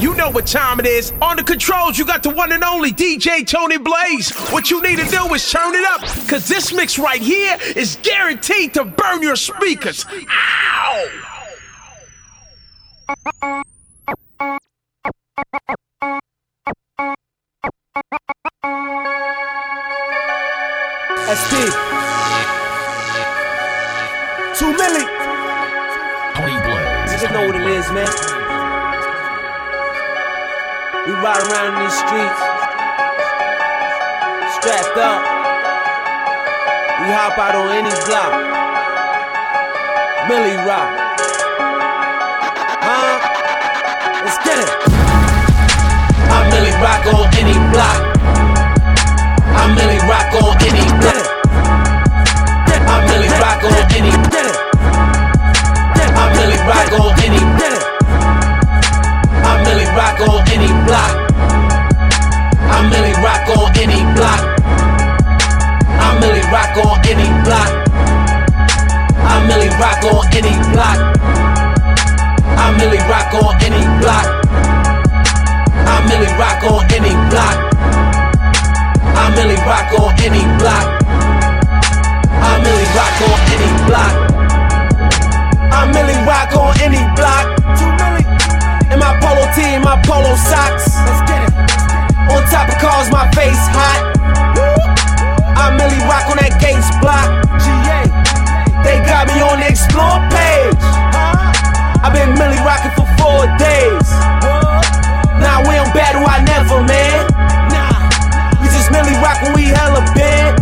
you know what time it is. On the controls, you got the one and only DJ Tony Blaze. What you need to do is turn it up, cause this mix right here is guaranteed to burn your speakers. Ow! Ride around these streets, strapped up. We hop out on any block. Millie rock. Huh? Let's get it. I Millie rock on any block. I Millie rock on any block. I Millie rock on any I Millie rock on any Millie rock on any block. I Millie rock on any block. I Millie rock on any block. I Millie rock on any block. I Millie rock on any block. I Millie rock on any block. I Millie rock on any block. I Millie rock on any block. I Millie rock on any block. In my polo tee, my polo socks. Let's get it. On top of cars, my face hot. I Millie rock on that Gates block. GA. They got me on the explore page. Uh-huh. I've been Millie rocking for four days. Uh-huh. Now we don't battle, I never, man. We just Millie rock when we hella big.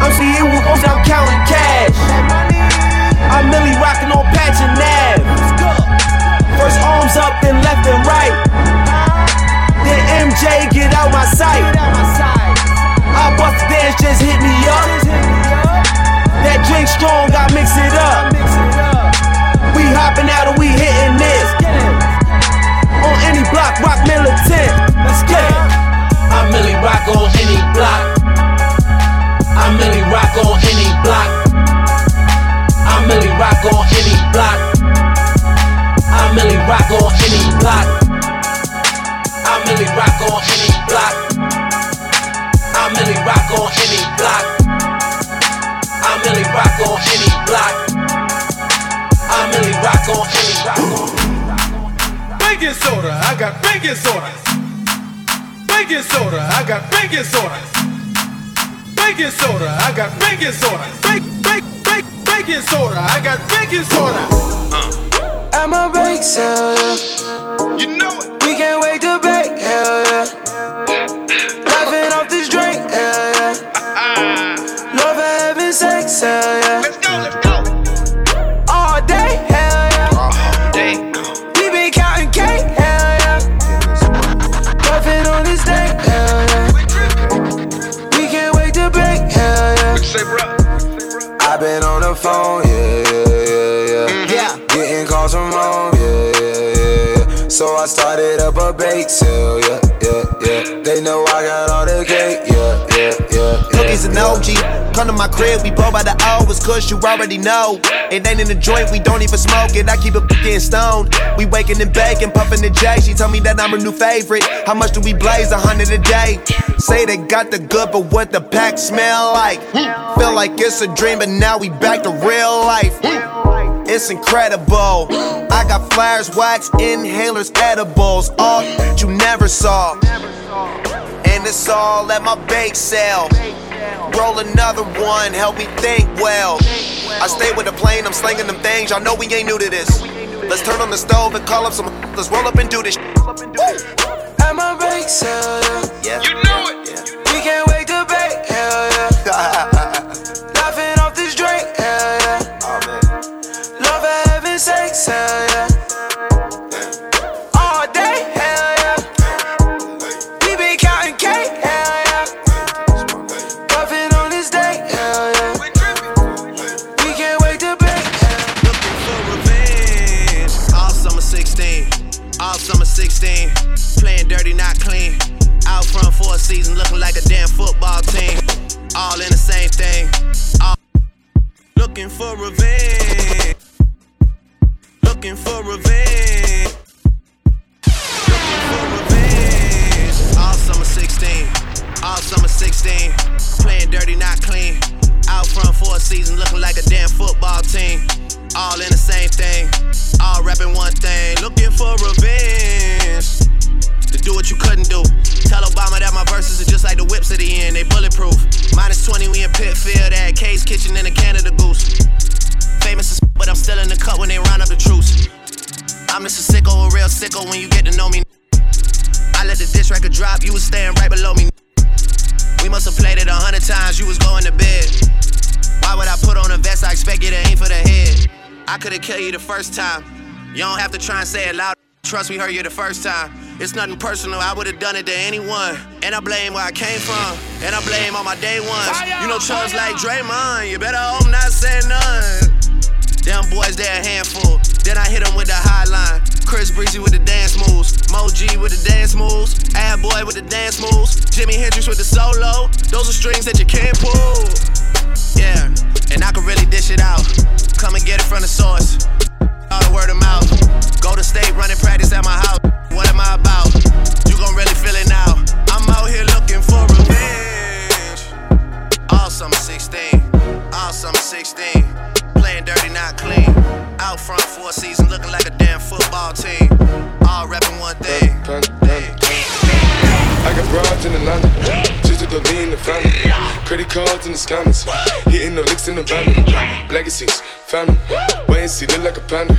I'm seeing you, I'm counting cash. I'm Millie rocking on Patch and Nav. First arms up, then left and right. Then MJ get out my sight. I bust the dance, just hit me up. That drink strong, I mix it up. Block. I Millie rock on any block. I Millie rock on any block. I Millie rock on any block. I Millie rock on any block. Baking soda, I got baking soda. Baking soda, I got baking soda. Baking soda, I got baking soda. Bake, bake, bake, baking soda, I got baking soda. I'm a bake sale, yeah. You know it. We can't wait to bake, hell yeah. Laughing off this drink, hell yeah. Uh-uh. Love having sex, hell yeah. Let's go, let's go. All day, hell yeah. We been counting cake, hell yeah. On this day, hell yeah. We can't wait to bake, hell yeah. Say, bro. i been on the phone, yeah, yeah, yeah, yeah. Mm-hmm. Getting calls from home, So I started up a bake sale, yeah, yeah, yeah. They know I got all the cake, yeah, yeah, yeah. yeah Cookies and OG. Come to my crib, we blow by the hours, cause you already know. It ain't in the joint, we don't even smoke it. I keep it getting stoned. We waking and baking, puffing the J. She told me that I'm her new favorite. How much do we blaze? A hundred a day. Say they got the good, but what the pack smell like? Hmm. Feel like it's a dream, but now we back to real life. Hmm. It's incredible. I got flares, wax, inhalers, edibles, all that you never saw. And it's all at my bake sale. Roll another one, help me think well. I stay with the plane, I'm slinging them things. Y'all know we ain't new to this. Let's turn on the stove and call up some. Let's roll up and do this. I'm a bake sale. Yeah. You know it. We can't wait first time. You don't have to try and say it loud. Trust we heard you the first time. It's nothing personal, I would've done it to anyone. And I blame where I came from, and I blame all my day ones. You know, chums like Draymond, you better hope not say none. Them boys, they a handful. Then I hit them with the high line. Chris Breezy with the dance moves. Mo G with the dance moves. Ad Boy with the dance moves. Jimi Hendrix with the solo. Those are strings that you can't pull. Yeah, and I can really dish it out. Come and get it from the source. State running practice at my house. What am I about? You gon' really feel it now. I'm out here looking for revenge. Summer 16. All summer 16. Playing dirty, not clean. Out front for a season, looking like a damn football team. All rapping one thing. I got broads in the Atlanta, just to the lean the family. Credit cards in the scammers, hitting the licks in the van. Legacies, family, see, look like a panda.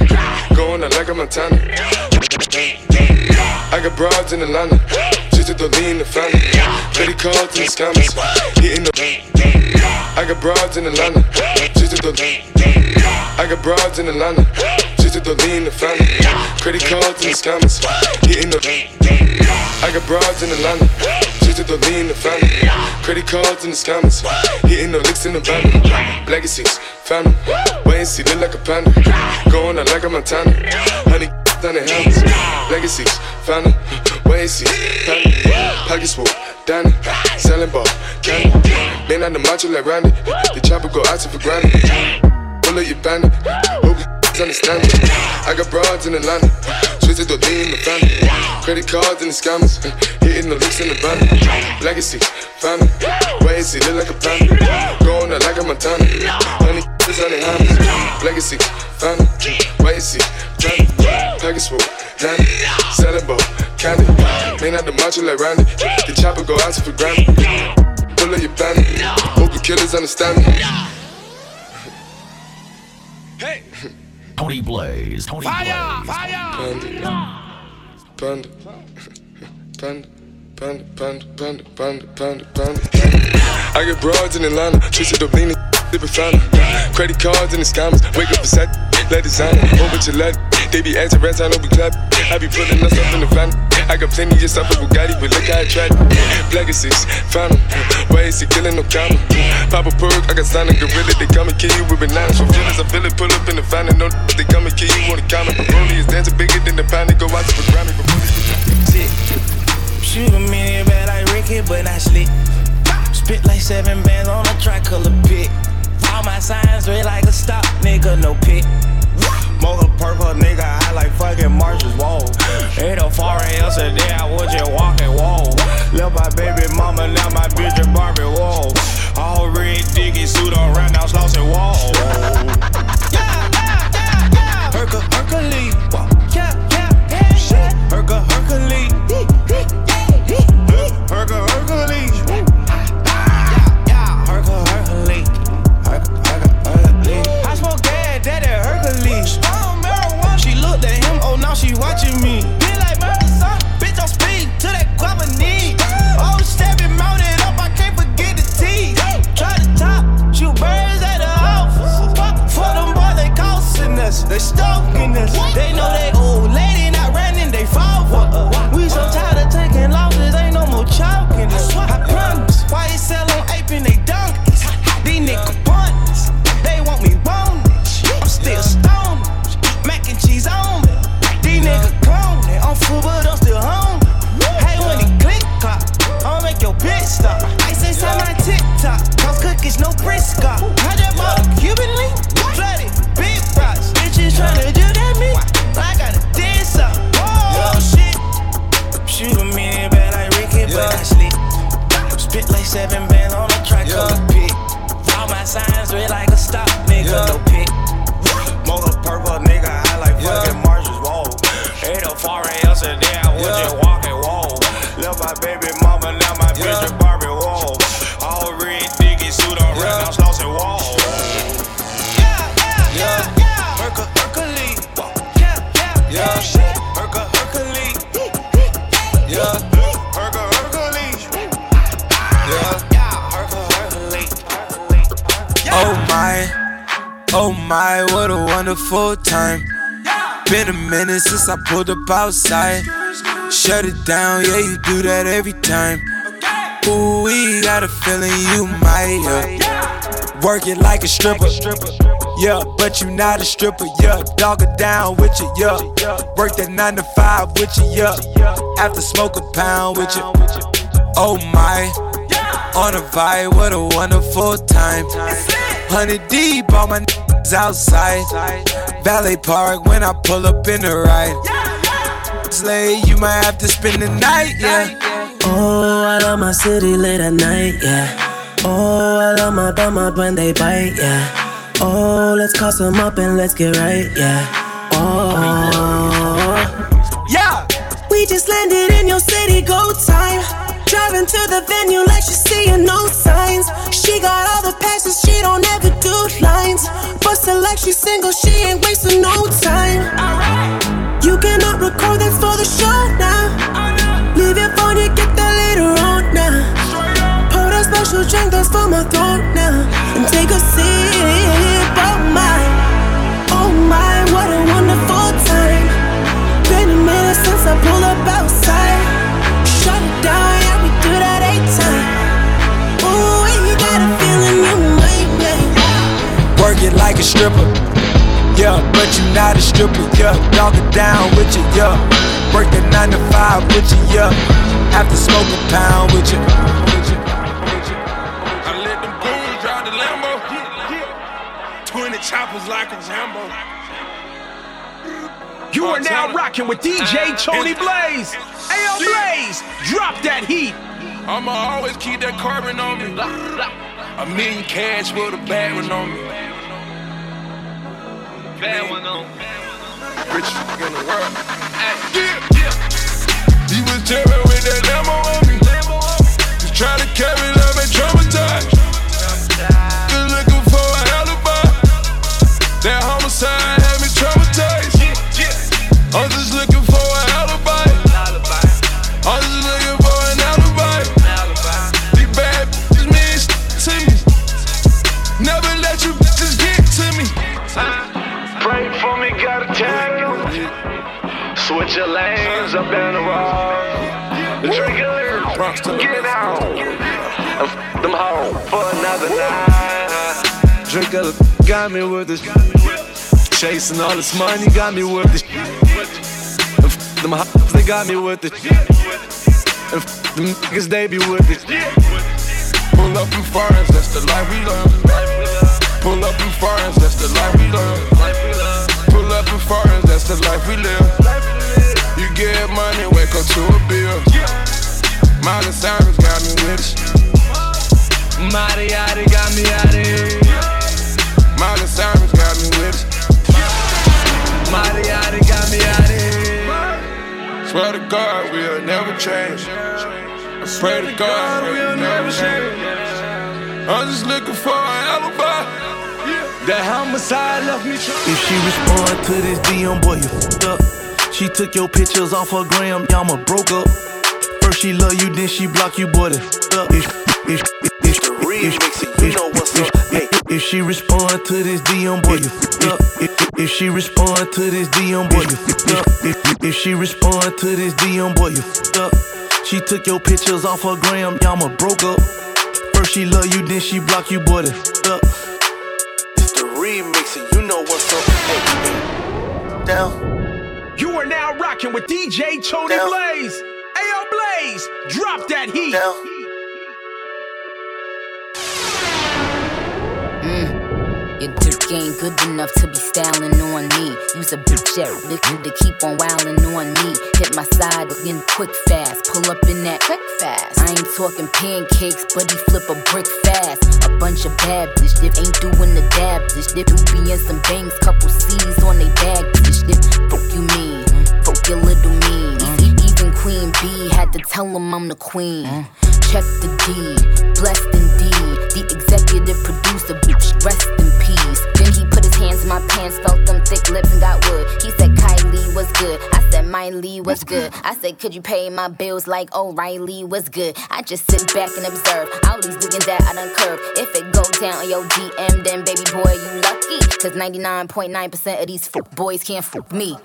Going out like a Montana. I got broads in Atlanta, just to lean the family. Credit cards in the scammers, hitting the. I got broads in Atlanta, just to. I got broads in Atlanta, just to lean the family. Credit cards and the scammers, hitting the. I got broads in Atlanta, just to lean the family. Credit cards and the scammers, hitting the licks in the van. Legacies, family, wait and see, look like a panda. Going out like a Montana, honey on the helmets. Legacies, family, wait and see, family. Pockets full, Danny, selling ball, candy. Man on the macho like Randy, the chopper go out to for granted. Pull up your bandit, hope you understand me. I got broads in Atlanta, twisted lean in the family. Credit cards and the scammers, hitting the licks in the van. Legacy, family, wait and see, look like a panda. Going out like a Montana, honey this only honest. Legacy, family, see. Johnny, swoop, Danny, candy. The macho like Randy. The chopper go out to for granted. Pull up your. Hope the killers understand me. Hey! Tony Blaze, Tony fire, Blaze. Fire! Panda, panda, panda panda, panda, panda, panda, panda, panda. I get broads in Atlanta, Dublini leaning, sipping fountain. Credit cards and the scammers, wake up beside, let designer, over to let. They be acting rats, I know we clap. I be putting us up in the van. I got plenty just up with Bugatti, but look how I tried. Legacies, found 'em. Why is he killing no comma? Pop a perk, I got signed a gorilla. They come and kill you with bananas. From feelings, I feel it, pull up in the van. And no, they come and kill you on the counter. Broly is dancing bigger than the pound. They go out to the Grammy. Shit. Shoot a minute bad like Ricky, but not slick. Spit like seven bands on a tricolor pit. All my signs read like a stop, nigga, no pit. Mocha purple, nigga, I like fucking Marshall's wall. Ain't no far else a day, I was just walking wall. Left my baby mama, now my bitch a Barbie wall. All red diggy suit on right now, slossy wall. Yeah, yeah, yeah, yeah. Herca, Hercules. Yeah, yeah, yeah, yeah. Herca, Hercules. she watching me. Be like murder, son. Bitch, I'm speed to that guava knee. Oh, stepping mounted up, I can't forget the T. Try to top, shoot birds at the office. Fuck for them boys, they costing us. They stalking us. They know they old lady. Seven bands on a track yeah. pit. All my signs red like a stop, nigga, yeah. no pit. Motor purple, nigga, I like yeah. fucking Marshall's wall. Ain't no foreign else in there, I was yeah. just walking wall. Love my baby a full time. Been a minute since I pulled up outside. Shut it down, yeah, you do that every time. Ooh, we got a feeling you might, yeah. Work it like a stripper. Yeah, but you not a stripper, yeah. Dog it down with you, yeah. Work that 9 to 5 with you, yeah. After smoke a pound with you. Oh my, on a vibe, what a wonderful time. Hundred deep, all my niggas outside. Valet Park when I pull up in the ride. Slay, you might have to spend the night, yeah. Oh, I love my city late at night, yeah. Oh, I love my bummer when they bite, yeah. Oh, let's call them up and let's get right, yeah. Oh, yeah. We just landed in your city, go time. Driving to the venue like see seeing no She got all the passes, she don't ever do lines. Bustin' like she's single, she ain't wasting no time. You cannot record that for the show now. Leave your phone, you get that later on now. Pour that special drink that's for my throat now. Like a stripper. Yeah, but you not a stripper, yeah. Dog it down with you, yeah. Work that 9 to 5 with you, yeah. After smoke a pound with you. I let them goons drive the Lambo. 20 choppers like a Jambo. You are now rocking with DJ Tony Blaze. Ayo Blaze, drop that heat. I'ma always keep that carbon on me. A million cash with a bad one on me. Bad one on. Rich in the world. Yeah, yeah. He was tearing little, got me with this. Chasing all this money, got me with this. And f them hoes, they got me with this. And f them niggas, they be with this. Pull up in foreigns, that's the life we love. Pull up in foreigns, that's the life we love. Pull up in foreigns, that's the life we live. You get money, wake up to a bill. Miley Cyrus got me with it. Mariati got me out of here. Miley Cyrus got me with it. Mariati got me out of here. Swear to God, we'll never change. I pray to God, we'll never change. I'm just looking for an alibi. That homicide left me trying. If she respond to this DM, boy, you fucked up. She took your pictures off her gram, y'all broke up. First she love you, then she block you, boy, that's up. If, if, if, if, you know what's up. If she respond to this DM, boy, you fucked up. If, she respond to this DM, boy, you fucked up. If, if she respond to this DM, boy, you fucked up. She took your pictures off her gram, y'all broke up. First she love you, then she block you, boy, that's up. It's the remix, and you know what's up. Hey. Down. You are now rocking with DJ Tony Down. Blaze. Ayo Blaze, drop that heat. Down. Your ain't good enough to be styling on me. Use a bitch at looking to keep on wildin' on me. Hit my side again quick fast. Pull up in that quick fast. I ain't talking pancakes, but he flip a brick fast. A bunch of bad bitch that ain't doing the dab bitch. Do be in some bangs, couple C's on they bag bitch. That fuck you mean? Fuck your little mean. Even Queen B had to tell him I'm the queen. Check the deed, blessed indeed. The executive producer, bitch, rest in peace. Then he put his hands in my pants, felt them thick lips and got wood. He said, Kylie was good. I said, Miley was good. I said, could you pay my bills like O'Reilly was good? I just sit back and observe all these niggas that I done curved. If it go down on your DM, then baby boy, you lucky. Cause 99.9% of these f- boys can't fuck me.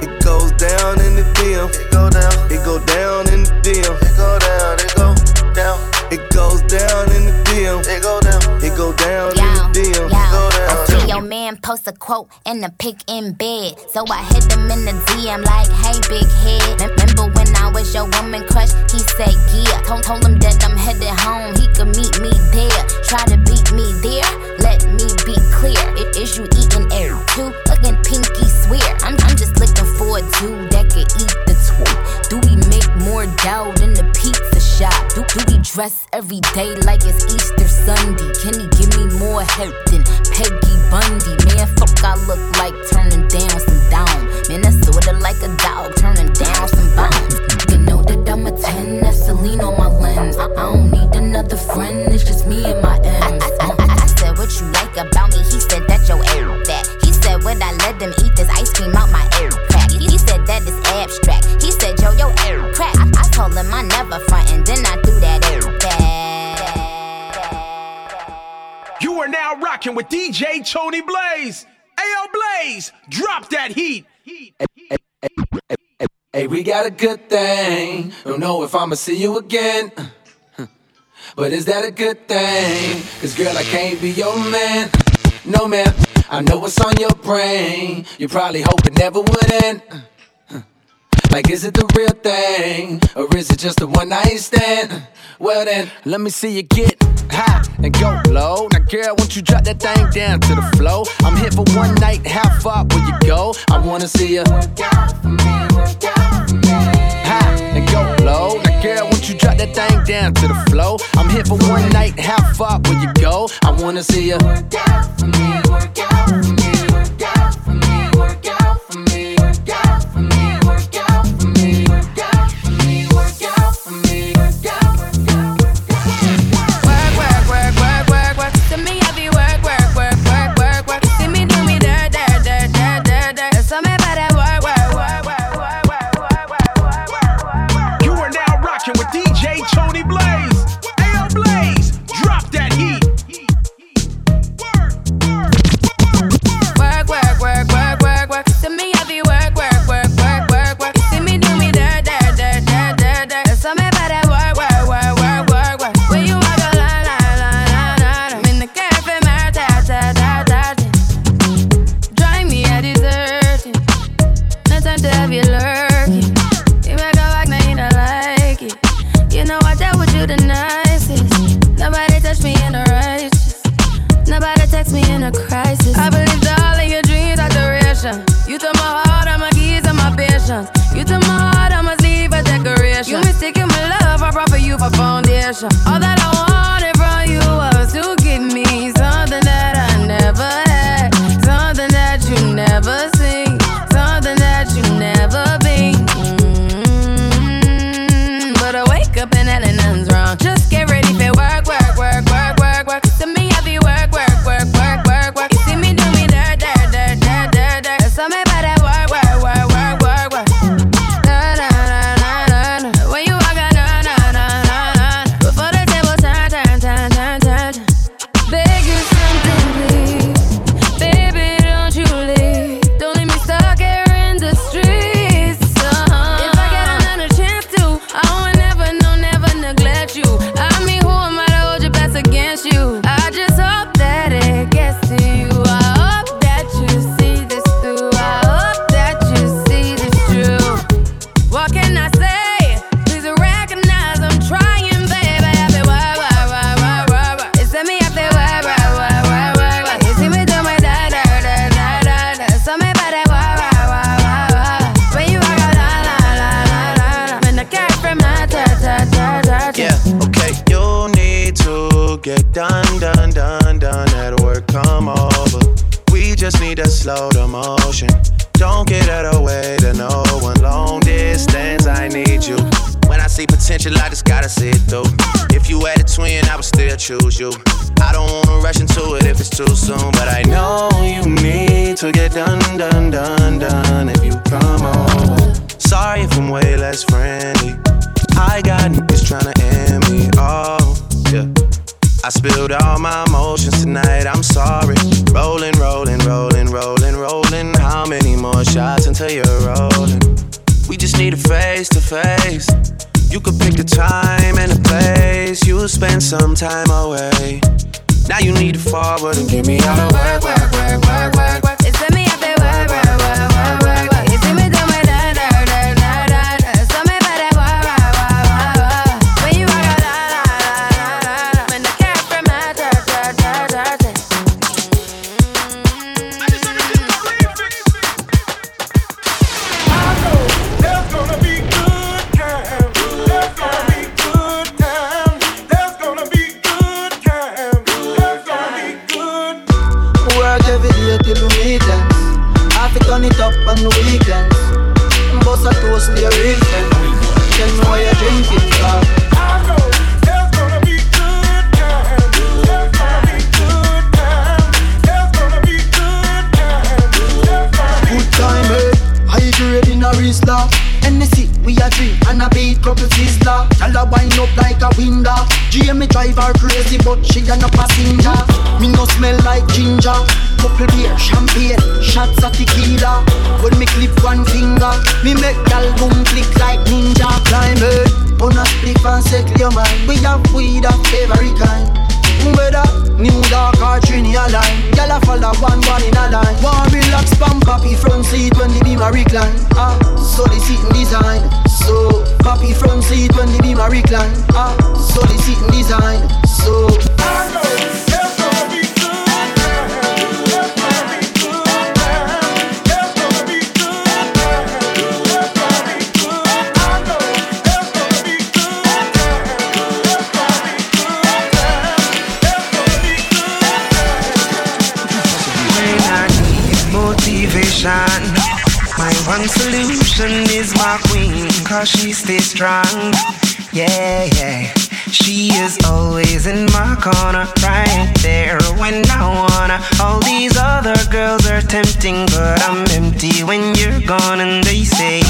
It goes down in the DM. It go down. It go down in the DM. It go down. It go down. It goes down in the DM. It go down. It go down in the DM. It go down. I see your man post a quote and a pic in bed. So I hit him in the DM like, hey, big head. Remember when I was your woman crush? He said, yeah. Told, told him that I'm headed home. He could meet me there. Try to beat me there. Let me be clear. It is you eating air too. Looking pinky swear. I'm, I'm just looking for a dude that could eat the two. Do we make more dough than the pizza shop? Do, do we dress every day like it's Easter Sunday? Can he give me more help than Peggy Bundy? Man, fuck, I look like turning down some down. Man, that's sorta like a dog turning down some bones. You know that I'm a 10, that's Celine we got a good thing. Don't know if I'ma see you again. But is that a good thing? Cause girl, I can't be your man. No, man. I know what's on your brain. You probably hope it never would end. Like, is it the real thing? Or is it just a one night stand? Well, then, let me see you get high and go low. Now, girl, won't you drop that thing down to the flow? I'm here for one night, how far will you go? I wanna see you high and go low. Now, girl, won't you drop that thing down to the flow? I'm here for one night, how far will you go? I wanna see you Work, a crisis. I believed all of your dreams are duration. You took my heart, I'm a keys and my patience. You took my heart, I'm a leave a decoration. You mistaken my love, I brought for you for foundation. All that many more shots until you're rolling? We just need a face to face. You could pick the time and the place. You'll spend some time away. Now you need to forward and give me all the work, work, work, work, work, work. strong. Yeah, yeah. She is always in my corner, right there when I wanna. All these other girls are tempting, but I'm empty when you're gone. And they say,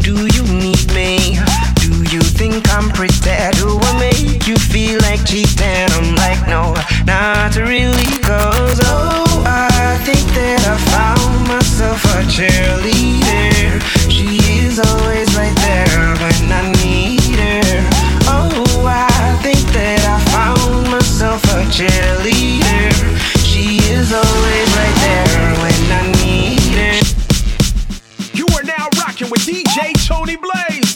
Do you need me? Do you think I'm pretty? Do I make you feel like cheating? I'm like, No, not really, cause oh, I think that I found myself a cheerleader. She's always right there when I need her. Oh, I think that I found myself a cheerleader. She is always right there when I need her. You are now rocking with DJ Tony Blaze.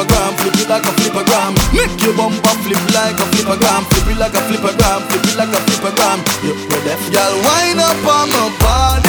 flipper gram, flip it like a flipper gram. Make your bumper flip like a flipper gram, flip it like a flipper gram, flip it like a flipper gram. Yep, we're deaf, girl. Wind up on my body.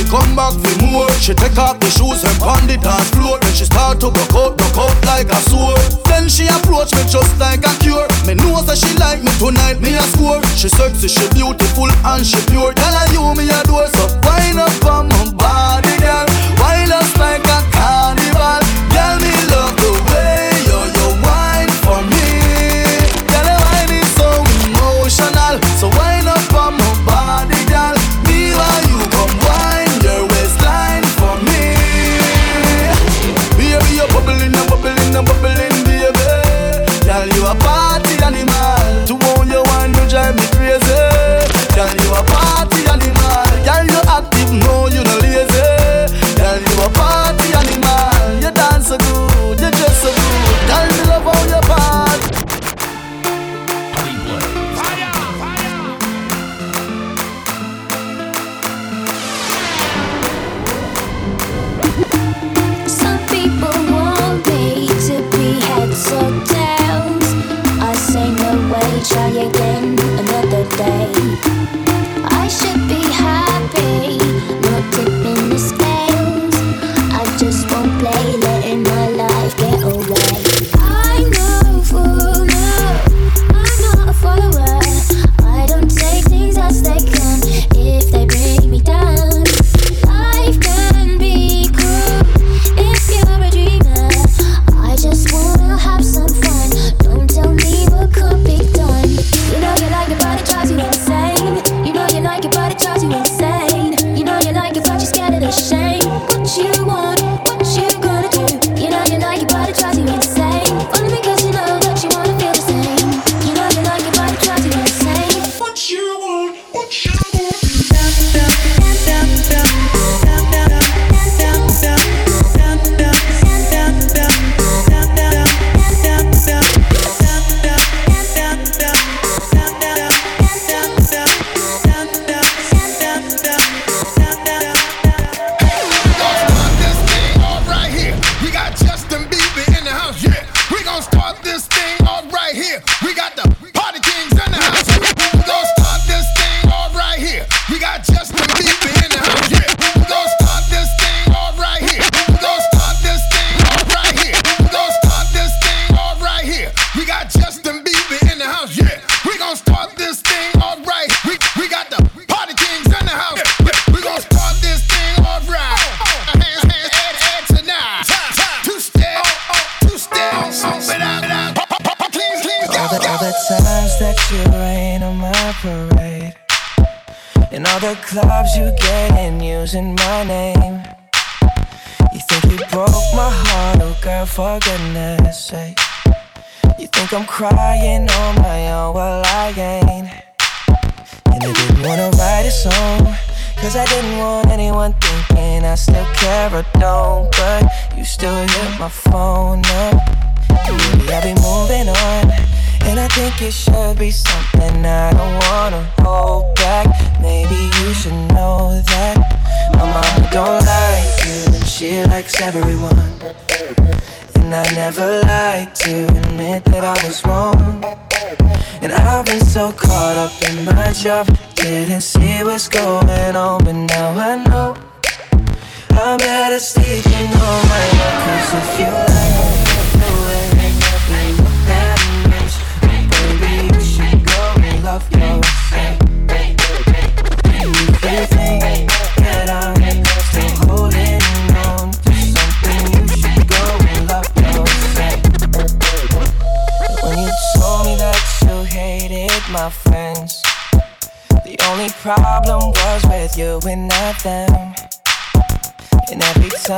she come back for more. She take off the shoes and on the dance floor. Then she start to broke out, broke out like a sword. Then she approach me just like a cure. Me know that she like me tonight, me a score. She sexy, she beautiful and she pure. Tell her you me a door, so fine crying in my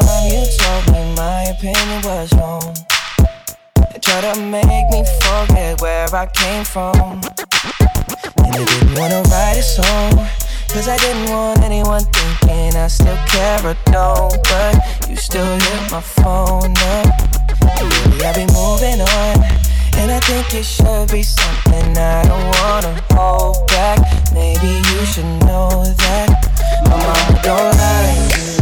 time you told me my opinion was wrong, you tried to make me forget where I came from. And I didn't wanna write a song, cause I didn't want anyone thinking I still care or don't. But you still hit my phone up. Maybe I'll be moving on. And I think it should be something I don't wanna hold back. Maybe you should know that my mama don't like you,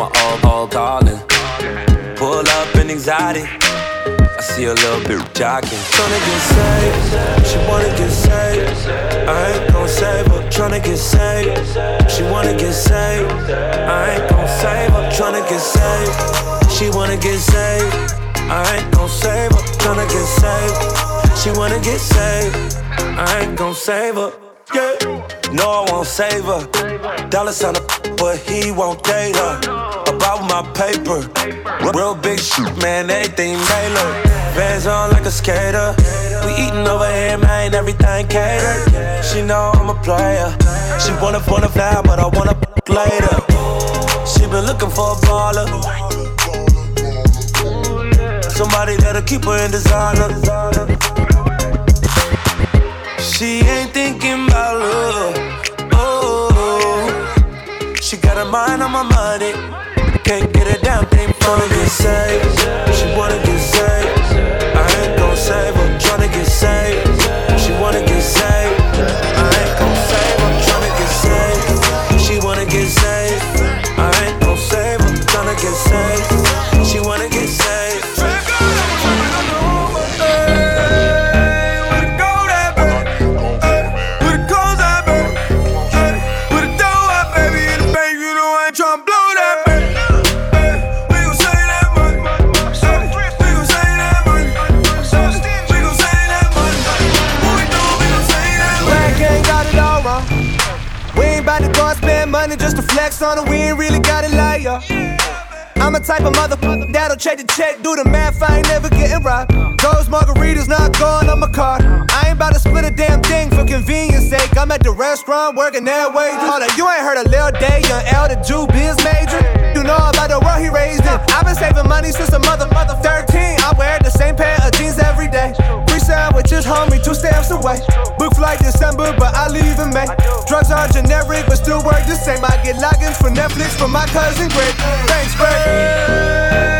I'm a old, old darling. Pull up in anxiety. I see a little bit jogging. Tryna get saved, she wanna get saved. I ain't gon' save her. Tryna get saved, she wanna get saved. I ain't gon' save her. Tryna get saved, she wanna get saved. I ain't gon' save her. Tryna get saved, she wanna get saved. I ain't gon' save her. Yeah. No, I won't save her. Dollar sign up, but he won't date her. About my paper, real big shoot, man, everything tailored. Vans on like a skater. We eating over here, man, everything catered. She know I'm a player. She wanna wanna fly, but I wanna later. She been looking for a baller. Somebody that'll keep her in designer. She ain't thinking about love. Oh, she got her mind on my money. Can't get a damn thing from. Get saved. She wanna type of mother that'll check the check, do the math, I ain't never getting robbed. Those margaritas not going on my card. I ain't about to split a damn thing for convenience sake. I'm at the restaurant working that way. Hold up, you ain't heard of Lil Day, young L, the Jew biz major. You know about the world he raised in. I've been saving money since a mother, mother 13. I wear the same pair of jeans every day. Homie, two stamps away. Book flight December, but I leave in May. Drugs are generic, but still work the same. I get logins for Netflix from my cousin Greg. Thanks, Greg.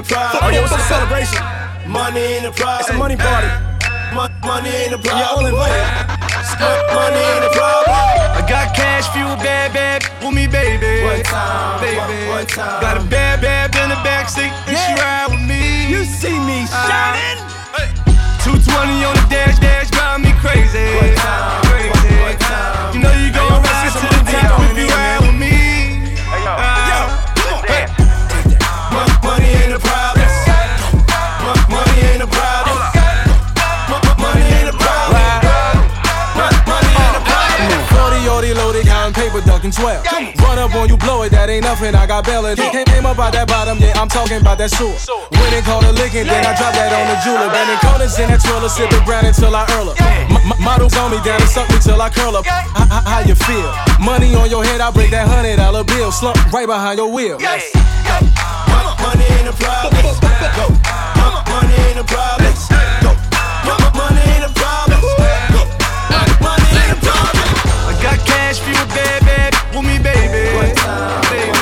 Money ain't. Oh, yeah, what's the celebration? Money ain't the problem. It's a money party. Mon- money ain't a problem. Yeah, all invited. Money ain't the problem. I got cash, fuel, bad, bad with me, baby. One time, baby. one, one time. Got a bad, bad in the backseat, and she ride with me. You see me shining. Uh, 220 on the dash, dash, drive me crazy. One time, crazy. one time. You know you gon' ride to paper, ducking 12. Run up on you, blow it, that ain't nothing, I got bail it. Came, came up out that bottom, yeah, I'm talking about that sewer. When it called a licking, then I drop that on the jeweler. Bending corners in that twirler, sipping brown until I earl up. M- m- models on me, down and suck me till I curl up. H- h- how you feel? Money on your head, I break that hundred dollar bill. Slump right behind your wheel. Mon- Money ain't a problem. Go. Money ain't a problem. Go. Money ain't a problem. Go. Money ain't a problem. I got cash, fuel, bad, bad with me, baby. Baby.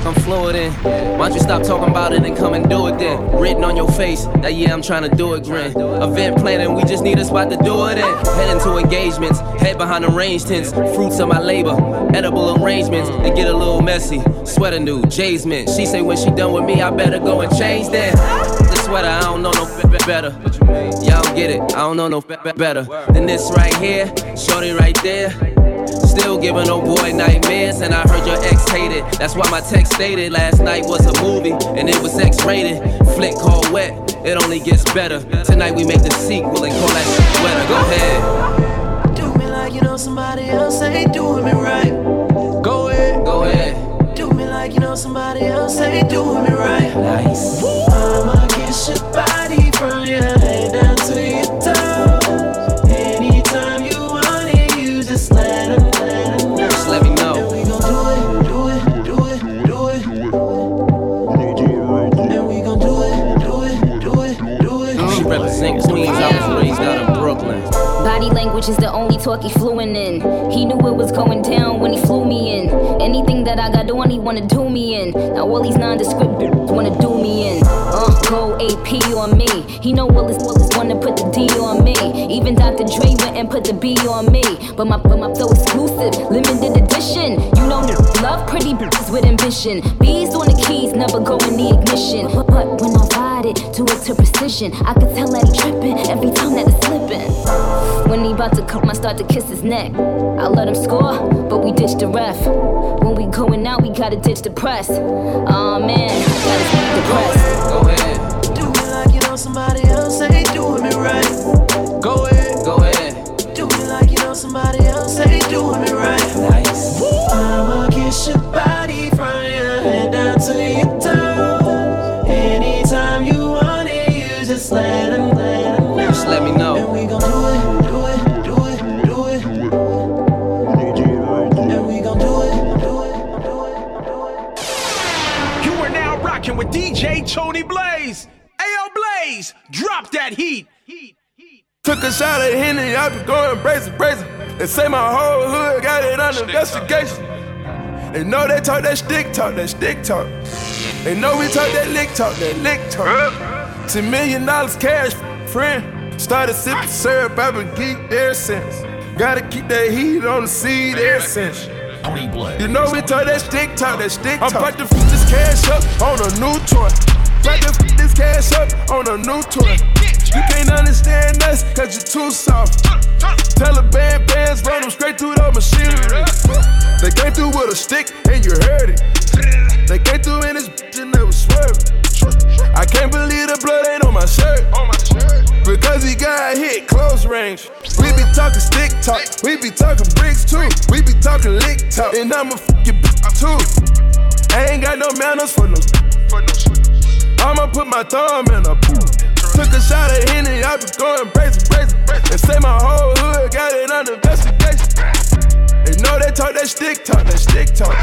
Talk I'm in. Why don't you stop talking about it and come and do it then? Written on your face, that yeah, I'm trying to do it, grin. Event planning, we just need a spot to do it in. Heading to engagements, head behind the range tents. Fruits of my labor, edible arrangements. They get a little messy. Sweater new, Jay's mint. She say when she done with me, I better go and change that. The sweater, I don't know no better. Y'all get it, I don't know no better than this right here. Shorty right there. Still giving old boy nightmares, and I heard your ex hated. That's why my text stated last night was a movie, and it was X rated. Flick called wet, it only gets better. Tonight we make the sequel and call that shit wetter. Go ahead, Do me like you know somebody else ain't doing me right. go ahead, go ahead. Do me like you know somebody else ain't doing me right. Nice. I'ma kiss your body from your in. He knew it was going down when he flew me in. Anything that I got on, he wanna do me in. Now all these nondescript wanna do me in. Uh, go AP on me. He know all his Willis wanna put the D on me. Even Dr. Dre went and put the B on me. But my but my flow exclusive, limited edition. You know love pretty bitches with ambition. Bees on the keys, never go in the ignition. But, but when I ride it, do it to precision. I could tell that he tripping every time that it's slipping. When he about to come, I start to kiss his neck. I let him score, but we ditch the ref. When we going out, we gotta ditch the press. Aw man, I gotta speak the press. Go ahead, Tony Blaze. Ayo Blaze, drop that heat. Took a shot at Henny, I be going brazen, brazen. They say my whole hood got it under investigation. They know they talk that stick talk, that stick talk. They know we talk that lick talk, that lick talk. Ten million dollars cash, friend. Started sipping syrup, I've been geek ever since. Gotta keep that heat on the seed ever since. Tony Blaze. You know we talk that stick talk, that stick talk. I'm about to f this cash up on a new toy. About to f this cash up on a new toy. You can't understand us, cause you're too soft. Taliban bands run them straight through the machinery. They came through with a stick and you heard it. They came through in this bitch and they was swerving. I can't believe the blood ain't on my shirt. Because he got hit close range. We be talking stick talk, we be talking bricks too. We be talking lick talk, and I'ma fuck your bitch too. I ain't got no manners for no. I'ma put my thumb in a pool. Took a shot at Henny, I been going crazy, crazy. And say my whole hood got it under investigation. They know they talk that stick talk, that stick talk.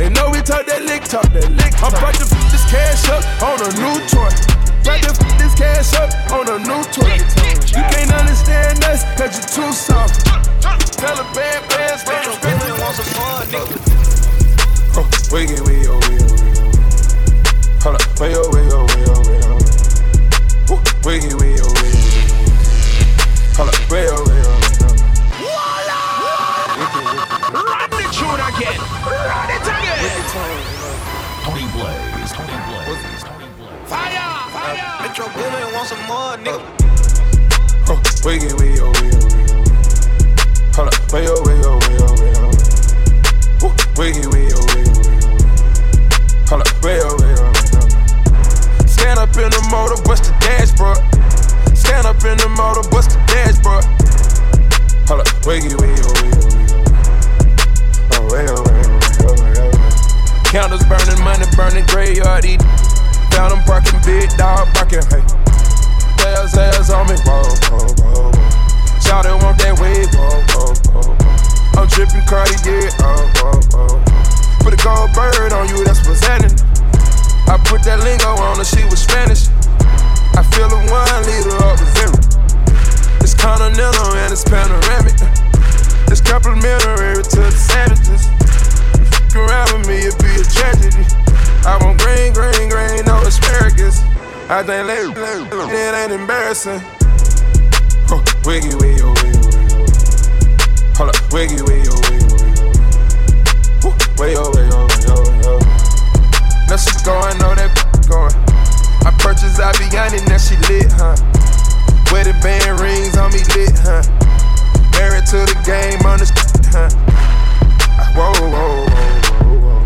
They know we talk that lick talk, that lick talk. I'm about to f this cash up on a new toy. About to f this cash up on a new toy. You can't understand us, cause you're too soft. Bands, man, I'm screaming, want some fun, nigga. Oh, wiggy, wiggy, oh, wiggy, oh, wiggy. Hold up, way, oh, way, oh, way, oh, way, oh. Woo, Wiggy, wiggy, oh, wiggy, wiggy. Hold up, way, oh, way, oh, way, oh. Run the tune again. Run it again. Tony Blaze. Tony Blaze. Tony Blaze. Fire, fire. Metro Boomin want some more, nigga. Oh, wiggy, wiggy, oh, wiggy, oh, wiggy. Hold up, way, oh, way, oh, way, oh, way, oh. Woo, Wiggy, wiggy, oh, wiggy, in the motor, bust the dashboard. Stand up in the motor, bust the dashboard. Hold up, wiggy, wiggy, oh, wiggy, oh, wiggy. Oh, oh, oh, oh, way, oh, way. Candles burning, money burning, graveyard eating. Found them barking, big dog barking, hey. Sales, sales on me, whoa, whoa, whoa, whoa. Shout it, want that wave, whoa, whoa, whoa, whoa. I'm tripping Cartier, oh, whoa, whoa. Put a gold bird on you, that's what's happening. I put that lingo on her, she was Spanish. I feel a one liter of the zero. It's continental and it's panoramic. It's complimentary to the savages. Fuck around with me, it'd be a tragedy. I want green, green, green, no asparagus. I think let, it ain't embarrassing. Huh, wiggy, wiggy, oh, wiggy, wiggy. Hold up, wiggy, wiggy, oh, wiggy, wiggy, oh. Woo, oh, way, oh, going, know that going. I purchased Aviani, now she lit, huh? Wedding band rings on me lit, huh? Married to the game on the huh? Whoa, whoa, whoa, whoa, whoa.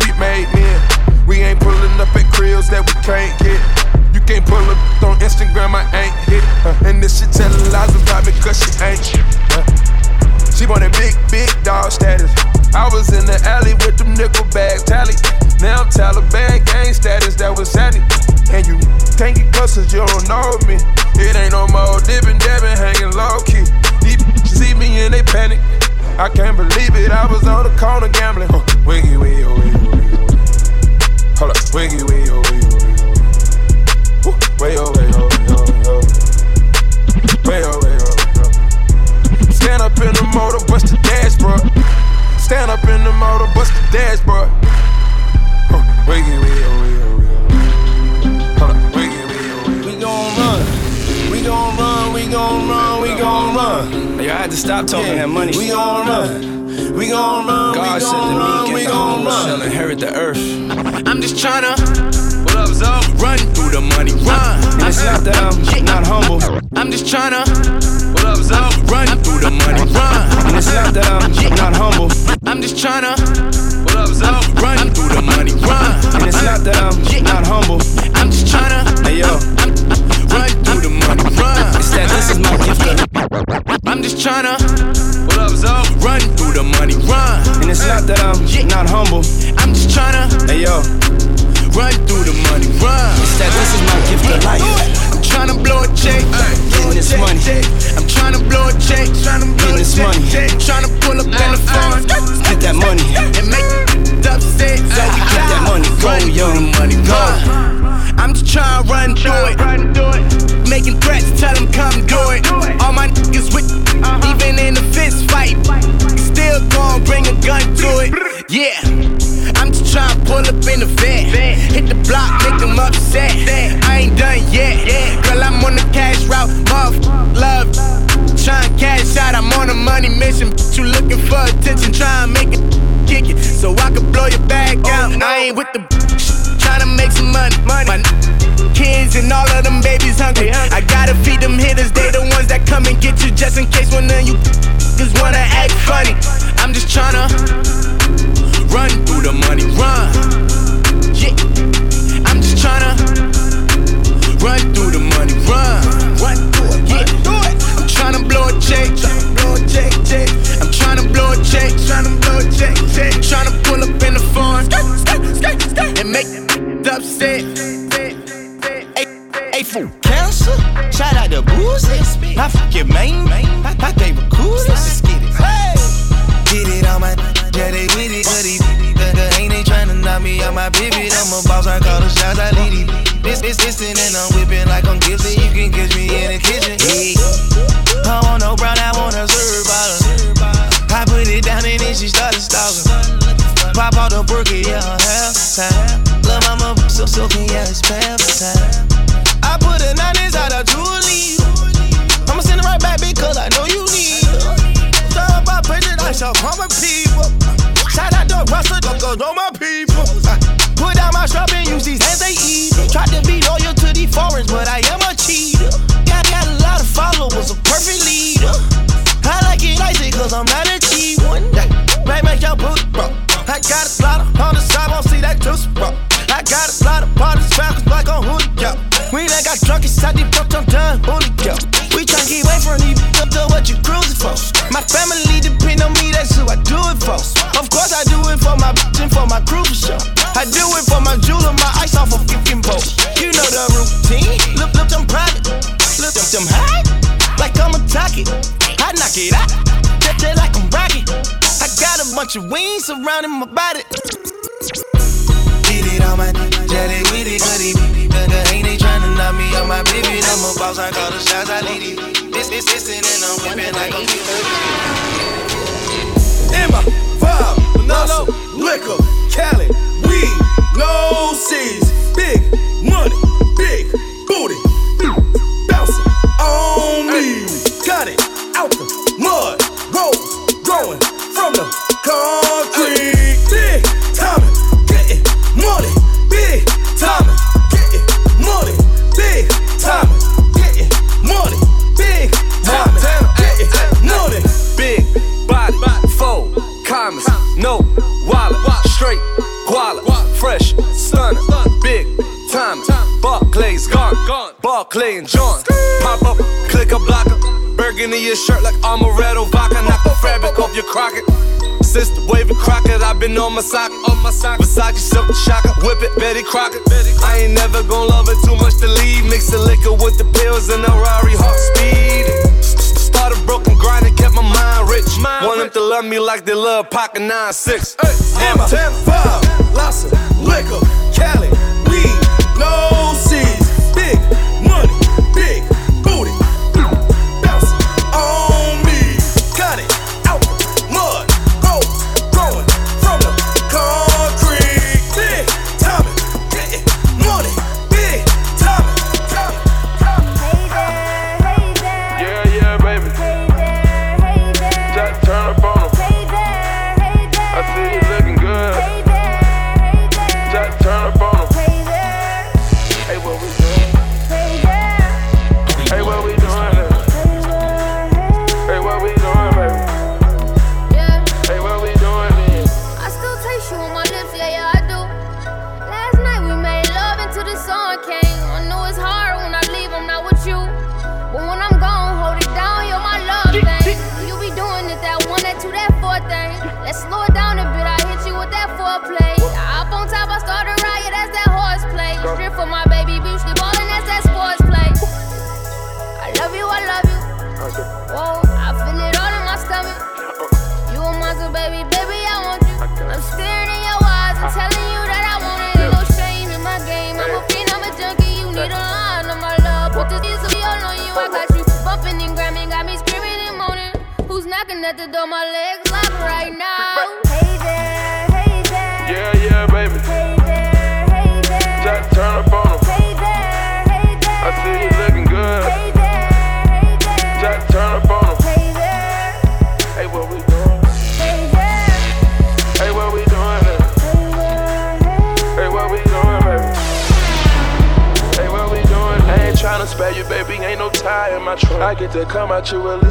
We made men. We ain't pulling up at cribs that we can't get. You can't pull up on Instagram, I ain't hit. Uh, and this shit telling lies about me cause she ain't. Uh, she wanted big, big dog status. I was in the alley with them nickel bags tally. Now I'm Taliban gang status, that was sandy. And you can't get close you don't know me. It ain't no more dipping, dabbing, hanging low key. These see me and they panic. I can't believe it, I was on the corner gambling. Huh, wiggy, wiggy, wiggy, wiggy. Hold up, wiggy, wiggy, wiggy, wiggy. Way, oh, way, oh, way, oh, way, oh. Way, oh, way, oh. Stand up in the motor, bust the dashboard. Stand up in the motor, bust the dashboard. Huh. Hold up. We gon' run. We gon' run, we gon' run, we gon' run. Yo, I had to stop talking that money. We gon' run. We gon' run, God we said gon' to run, me, we get the gon' hoes shall inherit the earth. I'm just tryna. What up, Zo? Run through the money, run. And it's not that I'm not humble. I'm just tryna. What up, Zo? Run through the money, run. And it's not that I'm not humble. I'm just tryna. What up, Zo? Run through the money, run. And it's not that I'm not humble. I'm just tryna. Hey yo, Run through the money, run. it's that this is my gift. I'm just tryna. What up, Zo? Run through the money, run. And it's not that I'm not humble. I'm just tryna. Hey yo, Run through the money, run. it's that this is my gift of life. I'm tryna blow a check. Getting this money. I'm tryna blow a check. Getting this money. Tryna pull up in the phone. Get that money. And make it upset. So we Get that money. Go, run yo. money, Go. run. I'm just tryna run through it. Making threats, tell them come do it. All my niggas with, uh-huh. even in a fist fight. Still gon' bring a gun to it. Yeah. I'm just trying to pull up in the vet. Hit the block, make them upset. I ain't done yet. Girl, I'm on the cash route. Muff, love. Tryin' cash out, I'm on a money mission. Bitch, You looking for attention, tryin' make it kick it. So I can blow your bag out. Oh, I ain't with the tryna make some money. My kids and all of them babies hungry. I gotta feed them hitters, they the ones that come and get you just in case one of you just wanna act funny. I'm just tryna run through the money, run. Yeah, I'm just tryna run through the money, run. Run through it, yeah. I'm tryna blow a check, blow a check, check. I'm tryna blow a check, tryna blow a check, check. Tryna pull up in the phone and make upset. Hey, fool, cancer. Shout out to Boozy. I fuck your main, I, a cool. Let's get it. Hey. Get it on my, yeah, they with it. But he, ain't they tryna knock me out my pivot. I'm a boss, I call the shots, I lead it. This, this, this, and I'm whipping like I'm gifted. You can catch me in the kitchen. Yeah. I want no brown, I want a serve bottle. I put it down and then she started stalking. Pop out the burger, yeah, half time. So silky, yeah, it's time. I put a nine inside a Julie. I'ma send it right back because I know you need it. Shout out my president, I shall call my people. Shout out to Russell, don't go know my people. Put down my strap and use these hands they eat. Tried to be loyal to these foreigners, but I am a cheater. Got, got a lot of followers, a perfect leader. I like it icy cause I'm not a cheap one. Right, make your boot, bro. I got a slaughter got drunk inside the book, I'm done, holy yo. We tryna get away from these up to what you cruising for. My family depend on me, that's who I do it for. Of course I do it for my bitch and for my crew for sure. I do it for my jeweler, my ice off a fucking boat. You know the routine. Look, look, I'm private. Look, look, I'm high. Like I'm a target. I knock it out. Just like I'm rocket. I got a bunch of wings surrounding my body. Get on my yeah, they with it, the, the ain't they tryna knock me my baby. I'm a boss, I call the shots, I lead it. This, this, this, and I'm whipping like I'm Emma, vibe, Manolo, liquor, Cali, weed, no C's, big money, straight guala, fresh, stunner, big time, Barclays gone, Barclay and John, pop up, click a blocker, burgundy your shirt like Amaretto vodka, knock the fabric off your crockett. Sister waving Crockett, I've been on my sock, on my sock. Versace silk shocker, whip it, Betty Crockett. I ain't never gonna love it too much to leave. Mix the liquor with the pills and the Rari heart speed. Started broken grinding, kept my mind rich. Want them to love me like they love Pocket 9-6. Emma, vibe, lots of liquor, Cali, weed, no you will.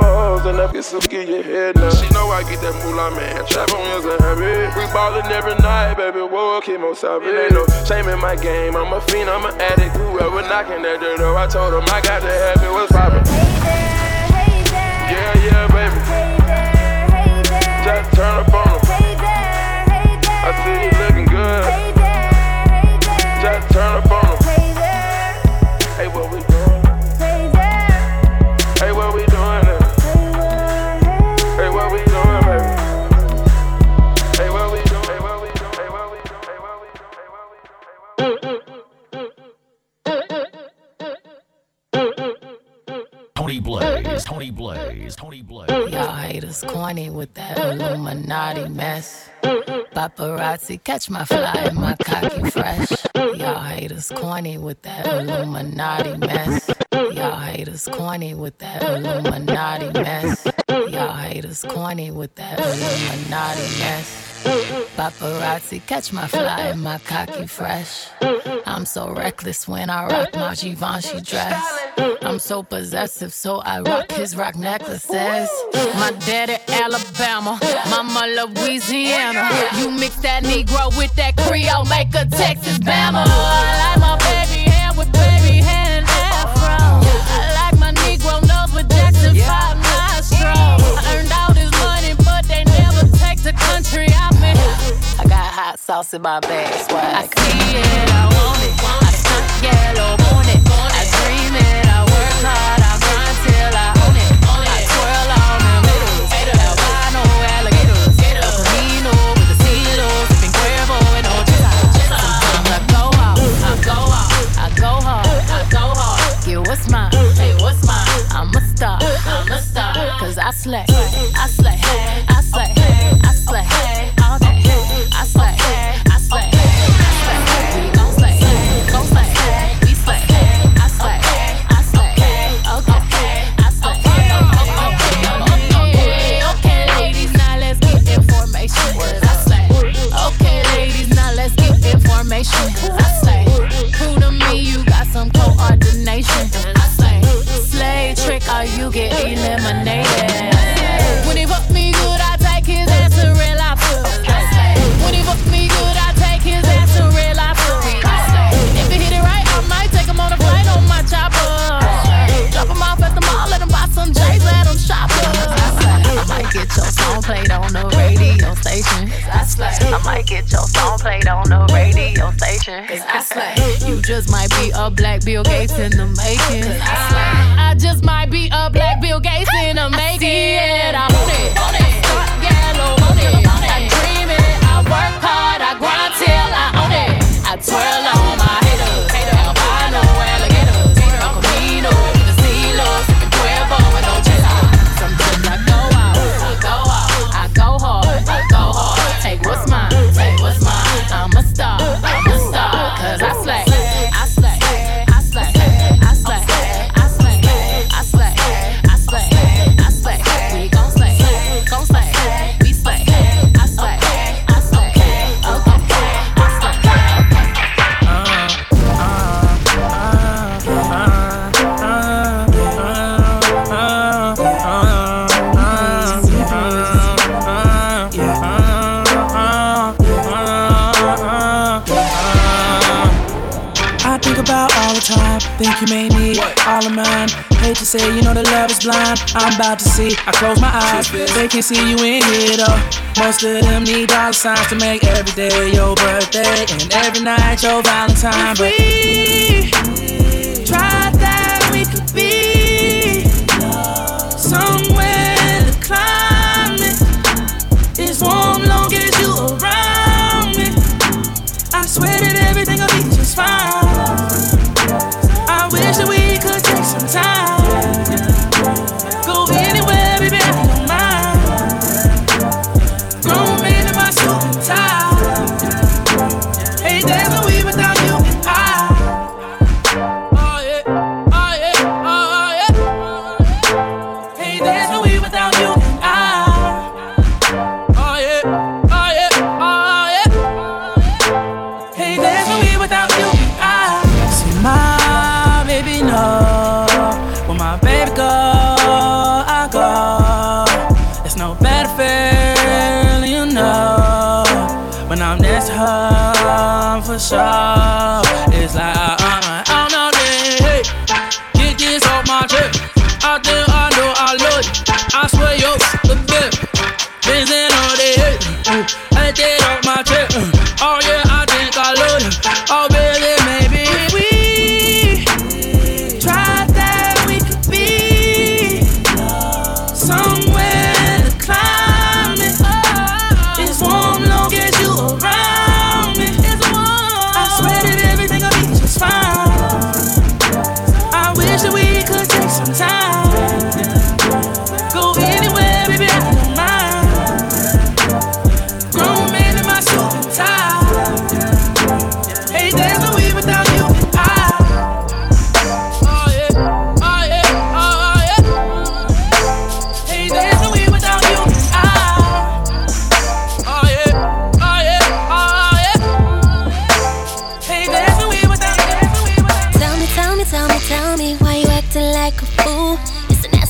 balls and that get sick in your head now. She know I get that moolah, man. Trap on is a habit. We ballin' every night, baby. Whoa, keep on Savage. Ain't no shame in my game. I'm a fiend, I'm an addict. Whoever knocking at the door, I told him I got to have it. What's poppin'? Hey there, hey there. Yeah, yeah, baby. Hey there, hey there. Just turn up on him. Hey there, hey there. I see you looking good. Hey there, hey there. Just turn up on him. was corny with that Illuminati mess. Paparazzi, catch my fly and my cocky fresh. Y'all haters corny with that Illuminati mess. Y'all haters corny with that Illuminati mess. Y'all haters corny with that Illuminati mess. Paparazzi, catch my fly and my cocky fresh. I'm so reckless when I rock my Givenchy dress. I'm so possessive, so I rock his rock necklaces. My daddy, Alabama, mama, Louisiana. Alabama. You mix that Negro with that Creole, make a Texas Bama. I like my baby hair with baby hair and afro. I like my Negro nose with Jackson 5 nostrils. I earned all this money, but they never take the country I'm in. I got hot sauce in my bag, swag. I see it, I want it. I stunt yellow, want it. I slay, I slay. signs to make every day your birthday and every night your Valentine. But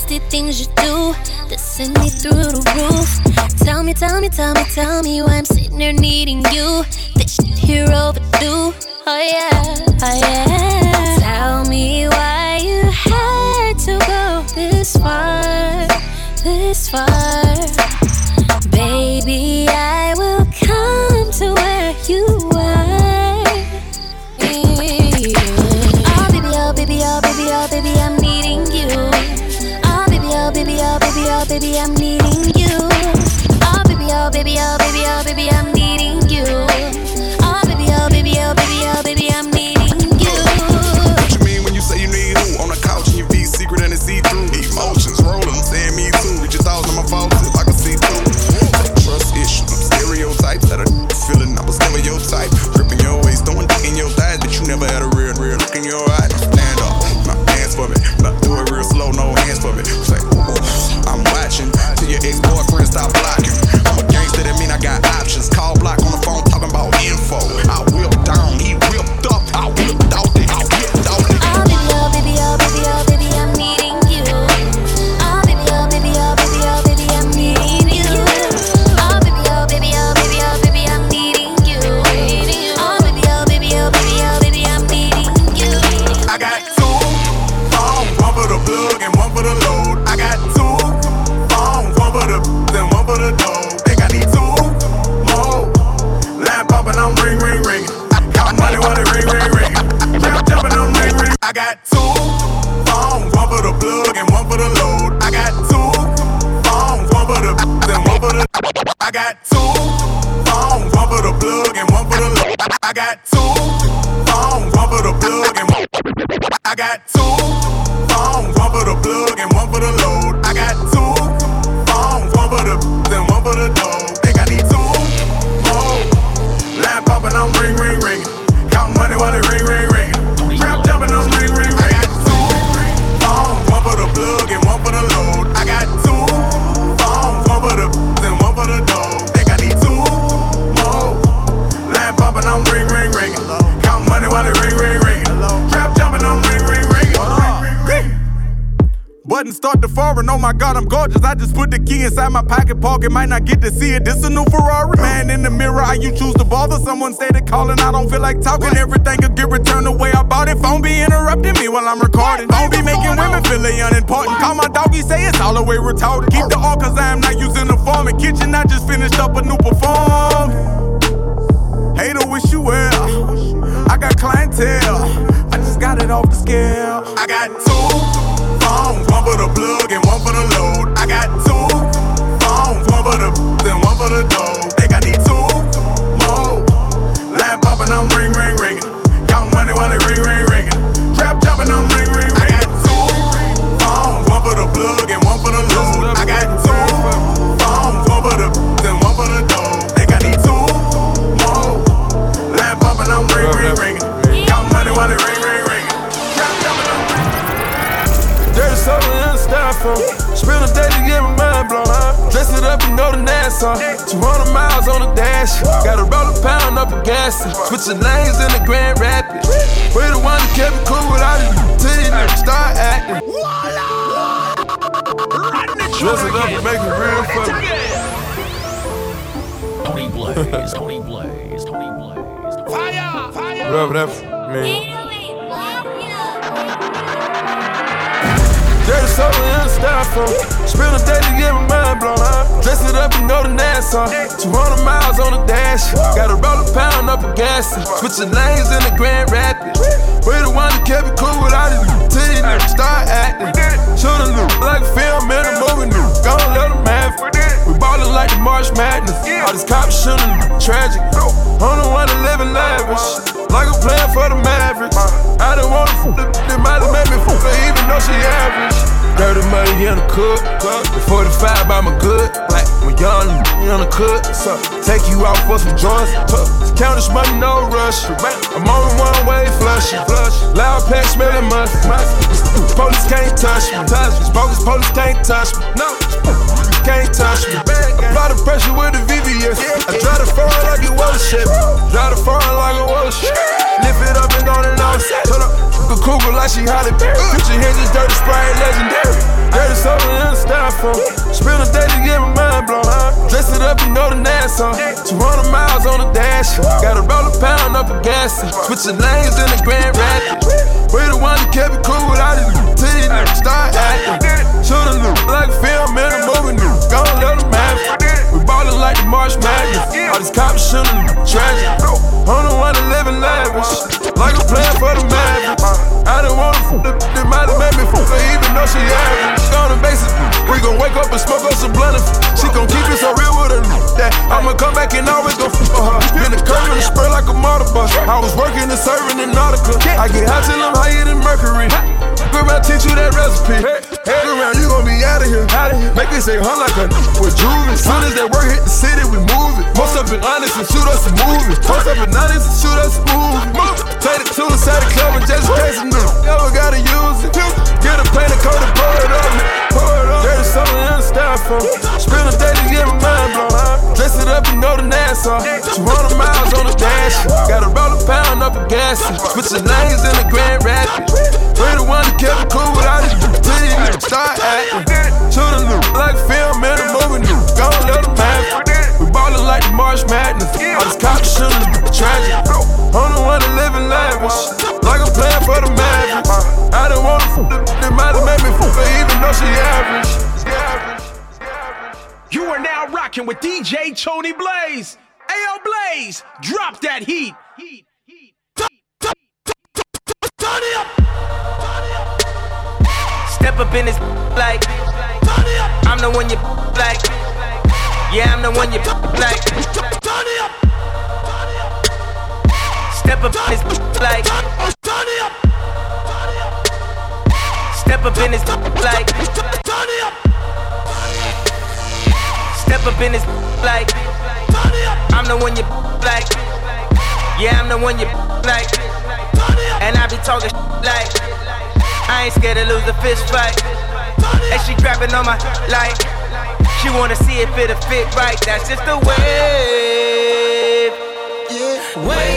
nasty things you do that send me through the roof. Tell me, tell me, tell me, tell me why I'm sitting here needing you. This shit here overdue. Oh yeah, oh yeah. Tell me why you had to go this far, this far, baby. I charges. I just put the key inside my pocket pocket. Might not get to see it. This a new Ferrari. Man in the mirror, I you choose to bother. Someone stated calling. I don't feel like talking. Everything could get returned the way I bought it. Phone be interrupting me while I'm recording. Phone be making women feel they unimportant. Call my doggy, say it's all the way retarded. Keep the all cause I am not using the form. In kitchen, I just finished up a new perform. Hater, wish you well. I got clientele. I just got it off the scale. I got two phones, one for the plug and one for the load. I got two phones, one for the and one for the dough. Think I need two more. Line popping, I'm ring, ring, ringing. Count money while they ring, ring, ringing. Trap jumping, I'm ring, ring, ringing. I got two phones, one for the plug and from. Spend a day to get my mind blown. Dress it up and go to Nassau. 200 miles on the dash. Gotta roll a pound up a gas. Switching lanes in the Grand Rapids. We the one that kept it cool without it. Till you start acting. Dress it up and make it real funny. Tony Blaze, Tony Blaze, Tony Blaze. Fire! Fire! Whatever that means. Dirty soda in the styrofoam. Spend a day to get my mind blown. Dress it up and go to Nassau. 200 miles on the dash. Got to roll a pound up a gas. Switching lanes in the Grand Rapids. We the one that kept it cool without it. Till you start acting. Should've looked like a film in a movie. Gonna let like the March Madness. All these cops shooting tragic. I'm the one that living lavish. Like a plan for the Mavericks. I don't wanna f the, might have made me f her even though she average. Dirty money in the cook. The 45 I'm a good. Black, when young, on the cook. So, take you out for some joints. Count this money, no rush. I'm on one way flush. Loud pack smelling must. Police can't touch me. Bogus police can't touch me. No. Can't touch me. Apply the pressure with the VVS. I drive the foreign like it was shit. Drive the foreign like it was shit. Lift it up and go to nose. Turn up the cougar like she Holly Berry. Future hinges, dirty spray, legendary. Dirty soda in the styrofoam. Spend a day to get my mind blown. Dress it up and go to Nassau. 200 miles on the dash. Gotta roll a pound up a gas. Switching lanes in the Grand Rapids. We the one that kept it cool without it. Till you start acting. Should've looked like a film in a movie. Gonna let them have it. We ballin' like the March Madness. All these cops shooting tragic. I'm the one that living lavish. Like a plan for the Mavericks. I didn't wanna f the, they might have made me f her even though she average. On the basis, we gon' wake up and smoke up some blunt. She gon' keep it so real with her. That I'ma come back and always gon' for her. Been the curve and spray like a motor bus. I was working and serving in Nautica. I get high till I'm higher than Mercury. Go around, teach you that recipe. Hey, Head around, you gon' be out of here. Make it say hunt like a with Juvie. Soon as that work hit the city, we move it. Post up in honest and shoot us a movie. Post up in honest and shoot us a movie. Take it to the side of the club and just in case you never gotta use it. Get a paint and coat and pour it up. Pour it up. Dirty the styrofoam. Spend a day to get my mind blown. Dress it up and go the Nassau. 200 miles on the dash. Gotta roll pound up a gas. Switching lanes in the Grand Rapids. We the one that kept up in this like. Turn it up. I'm the one you like. Yeah, I'm the one you like. And I be talking like. I ain't scared to lose a fist fight. And she grabbing on my like. She wanna see if it'll fit right. That's just the way. Waves don't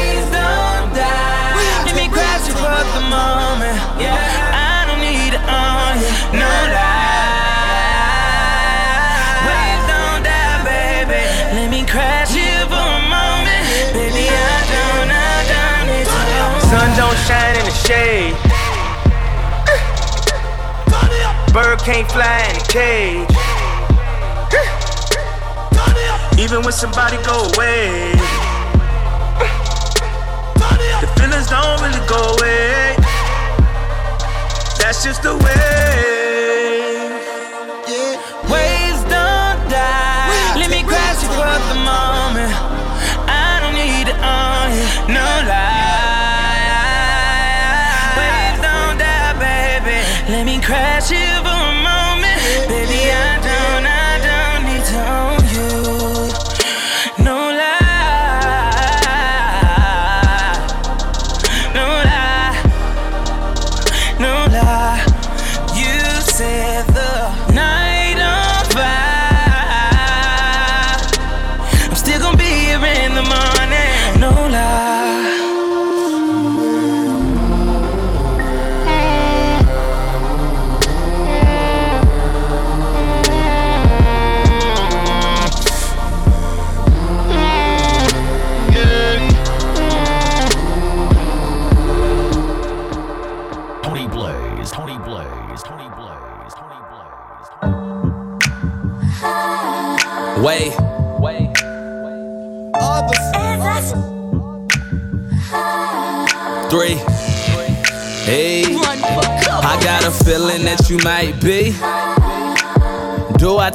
Bird can't fly in a cage. Even when somebody go away, the feelings don't really go away. That's just the way. Waves don't die. Let me crash you for the moment. I don't need it on you. No lie. Waves don't die, baby. Let me crash you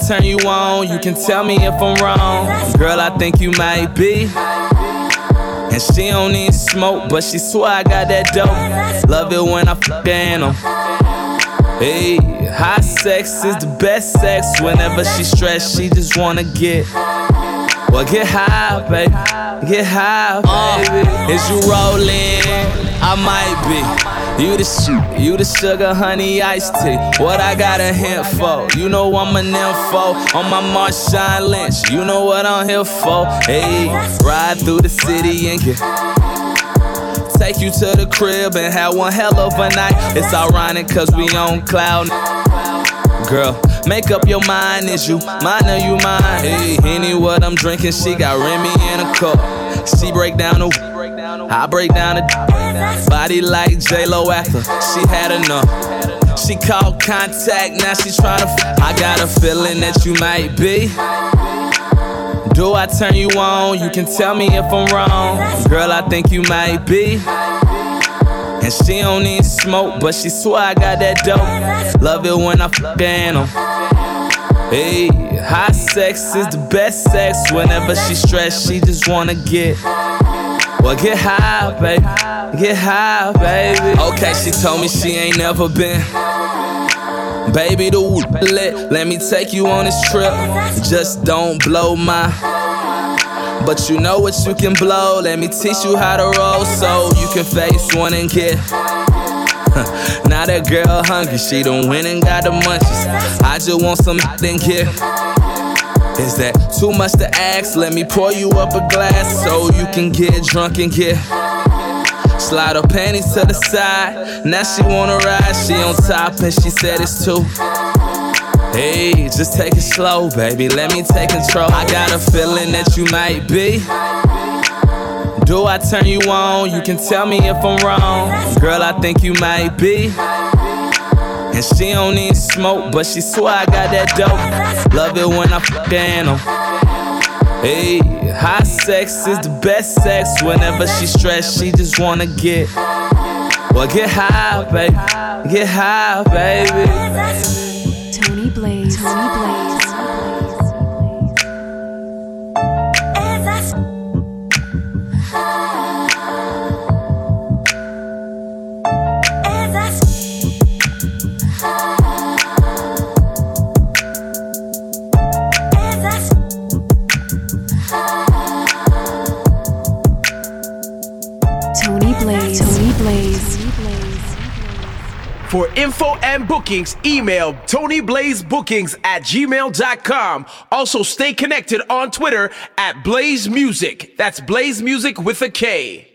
turn you on? You can tell me if I'm wrong. Girl, I think you might be. And she don't need smoke, but she swear I got that dope. Love it when I fuck her Hey, high sex is the best sex. Whenever she stressed, she just wanna get. Well, get high, baby. Get high, baby. Uh, is you rolling? I might be. You the you the sugar, honey, iced tea. What I got a hint for? You know I'm an info on my Marshawn Lynch. You know what I'm here for? Hey, ride through the city and get. Take you to the crib and have one hell of a night. It's ironic cause we on cloud. Girl, make up your mind, is you mine or you mine? Hey, any what I'm drinking, she got Remy in a cup. She break down the I break down a body like J Lo after she had enough. She called contact, now she tryna. F- I got a feeling that you might be. Do I turn you on? You can tell me if I'm wrong. Girl, I think you might be. And she don't need smoke, but she swear I got that dope. Love it when I fuck her Hey, high sex is the best sex. Whenever she stressed, she just wanna get. Well, get high, baby. Get high, baby. Okay, she told me she ain't never been. Baby, the lit. Let me take you on this trip. Just don't blow my. But you know what you can blow. Let me teach you how to roll so you can face one and get. now that girl hungry, she done went and got the munchies. I just want some then get. Is that too much to ask? Let me pour you up a glass so you can get drunk and get. Slide her panties to the side. Now she wanna ride. She on top and she said it's too. Hey, just take it slow, baby. Let me take control. I got a feeling that you might be. Do I turn you on? You can tell me if I'm wrong. Girl, I think you might be. And she don't need smoke, but she swear I got that dope. Love it when I fuck her Hey, high sex is the best sex. Whenever she stressed, she just wanna get. Well, get high, baby. Get high, baby. Tony Blaze. Tony Blaze. For info and bookings, email TonyBlazeBookings at gmail.com. Also, stay connected on Twitter at Blaze Music. That's Blaze Music with a K.